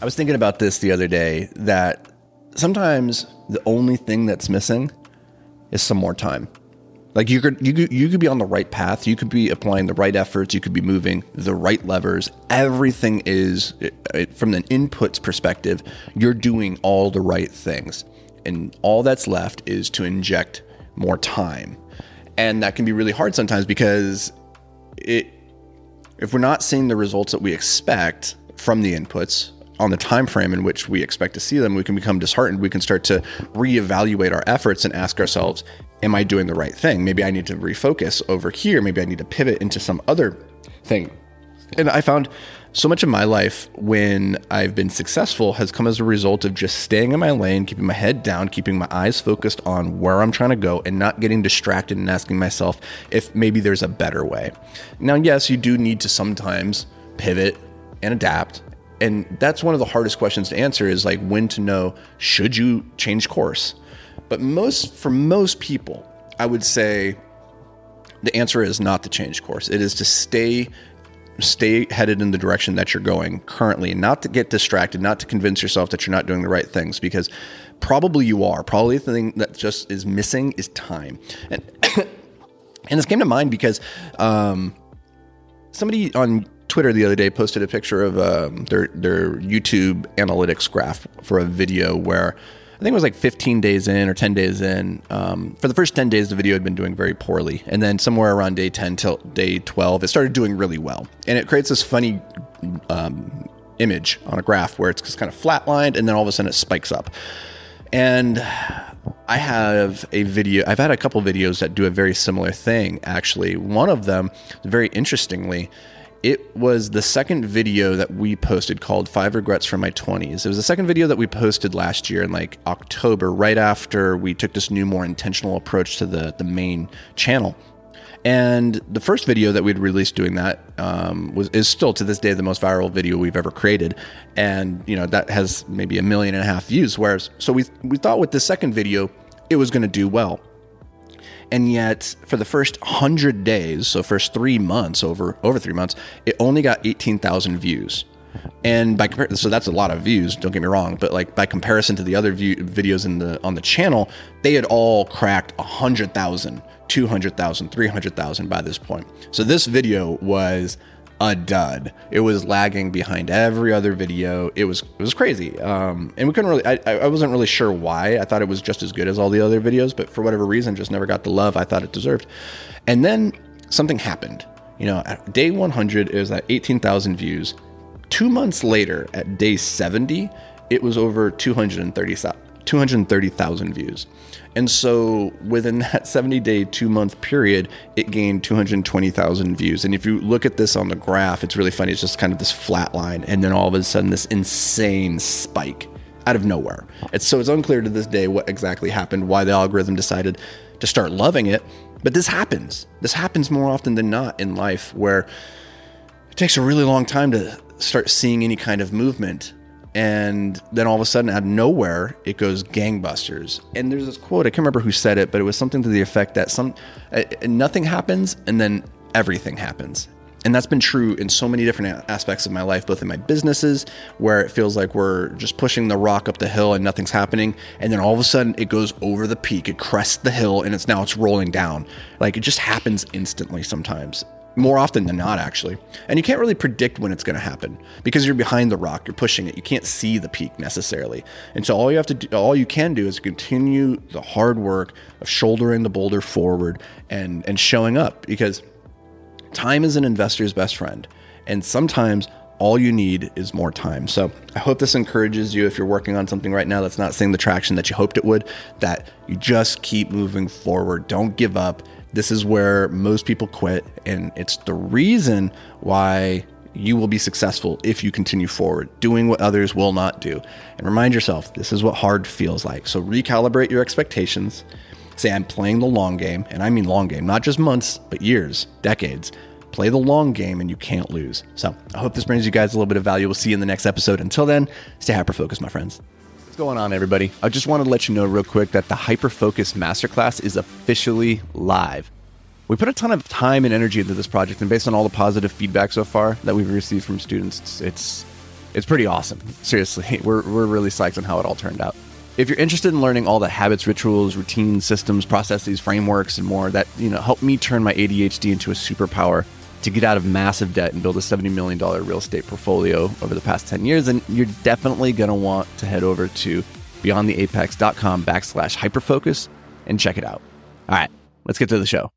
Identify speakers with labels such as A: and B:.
A: I was thinking about this the other day that sometimes the only thing that's missing is some more time. Like you could you could, you could be on the right path, you could be applying the right efforts, you could be moving the right levers. Everything is from an inputs perspective, you're doing all the right things. And all that's left is to inject more time. And that can be really hard sometimes because it if we're not seeing the results that we expect from the inputs on the time frame in which we expect to see them, we can become disheartened. We can start to reevaluate our efforts and ask ourselves, am I doing the right thing? Maybe I need to refocus over here. Maybe I need to pivot into some other thing. And I found so much of my life when I've been successful has come as a result of just staying in my lane, keeping my head down, keeping my eyes focused on where I'm trying to go, and not getting distracted and asking myself if maybe there's a better way. Now, yes, you do need to sometimes pivot and adapt. And that's one of the hardest questions to answer is like when to know should you change course? But most for most people, I would say the answer is not to change course. It is to stay stay headed in the direction that you're going currently not to get distracted, not to convince yourself that you're not doing the right things because probably you are. Probably the thing that just is missing is time. And and this came to mind because um, somebody on Twitter the other day posted a picture of um, their their YouTube analytics graph for a video where I think it was like 15 days in or 10 days in. Um, for the first 10 days, the video had been doing very poorly, and then somewhere around day 10 till day 12, it started doing really well, and it creates this funny um, image on a graph where it's just kind of flatlined, and then all of a sudden it spikes up, and I have a video. I've had a couple videos that do a very similar thing. Actually, one of them, very interestingly, it was the second video that we posted called Five Regrets from My 20s. It was the second video that we posted last year in like October, right after we took this new, more intentional approach to the, the main channel. And the first video that we'd released doing that um, was is still to this day the most viral video we've ever created, and you know that has maybe a million and a half views. Whereas, so we we thought with the second video it was going to do well. And yet, for the first 100 days, so first three months, over, over three months, it only got 18,000 views. And by comparison, so that's a lot of views. Don't get me wrong, but like by comparison to the other view, videos in the on the channel, they had all cracked 100,000, 200,000, 300,000 by this point. So this video was a dud. It was lagging behind every other video. It was it was crazy, um, and we couldn't really. I, I wasn't really sure why. I thought it was just as good as all the other videos, but for whatever reason, just never got the love I thought it deserved. And then something happened. You know, day 100, it was at 18,000 views. Two months later, at day 70, it was over 230,000 230,000 views. And so within that 70 day, two month period, it gained 220,000 views. And if you look at this on the graph, it's really funny. It's just kind of this flat line. And then all of a sudden, this insane spike out of nowhere. It's so it's unclear to this day what exactly happened, why the algorithm decided to start loving it. But this happens. This happens more often than not in life where it takes a really long time to start seeing any kind of movement and then all of a sudden out of nowhere it goes gangbusters. And there's this quote i can't remember who said it but it was something to the effect that some uh, nothing happens and then everything happens and that's been true in so many different aspects of my life both in my businesses where it feels like we're just pushing the rock up the hill and nothing's happening and then all of a sudden it goes over the peak it crests the hill and it's now it's rolling down like it just happens instantly sometimes more often than not, actually. And you can't really predict when it's going to happen because you're behind the rock, you're pushing it. You can't see the peak necessarily. And so all you have to do, all you can do is continue the hard work of shouldering the boulder forward and and showing up because time is an investor's best friend. And sometimes all you need is more time. So I hope this encourages you if you're working on something right now that's not seeing the traction that you hoped it would, that you just keep moving forward. Don't give up this is where most people quit, and it's the reason why you will be successful if you continue forward, doing what others will not do. And remind yourself this is what hard feels like. So recalibrate your expectations. Say, I'm playing the long game, and I mean long game, not just months, but years, decades. Play the long game and you can't lose. So I hope this brings you guys a little bit of value. We'll see you in the next episode. Until then, stay hyper focused, my friends. What's going on, everybody? I just wanted to let you know real quick that the Hyper Focus Masterclass is officially live. We put a ton of time and energy into this project, and based on all the positive feedback so far that we've received from students, it's it's, it's pretty awesome. Seriously, we're, we're really psyched on how it all turned out. If you're interested in learning all the habits, rituals, routines, systems, processes, frameworks, and more that you know help me turn my ADHD into a superpower to get out of massive debt and build a $70 million real estate portfolio over the past 10 years, then you're definitely going to want to head over to beyondtheapex.com backslash hyperfocus and check it out. All right, let's get to the show.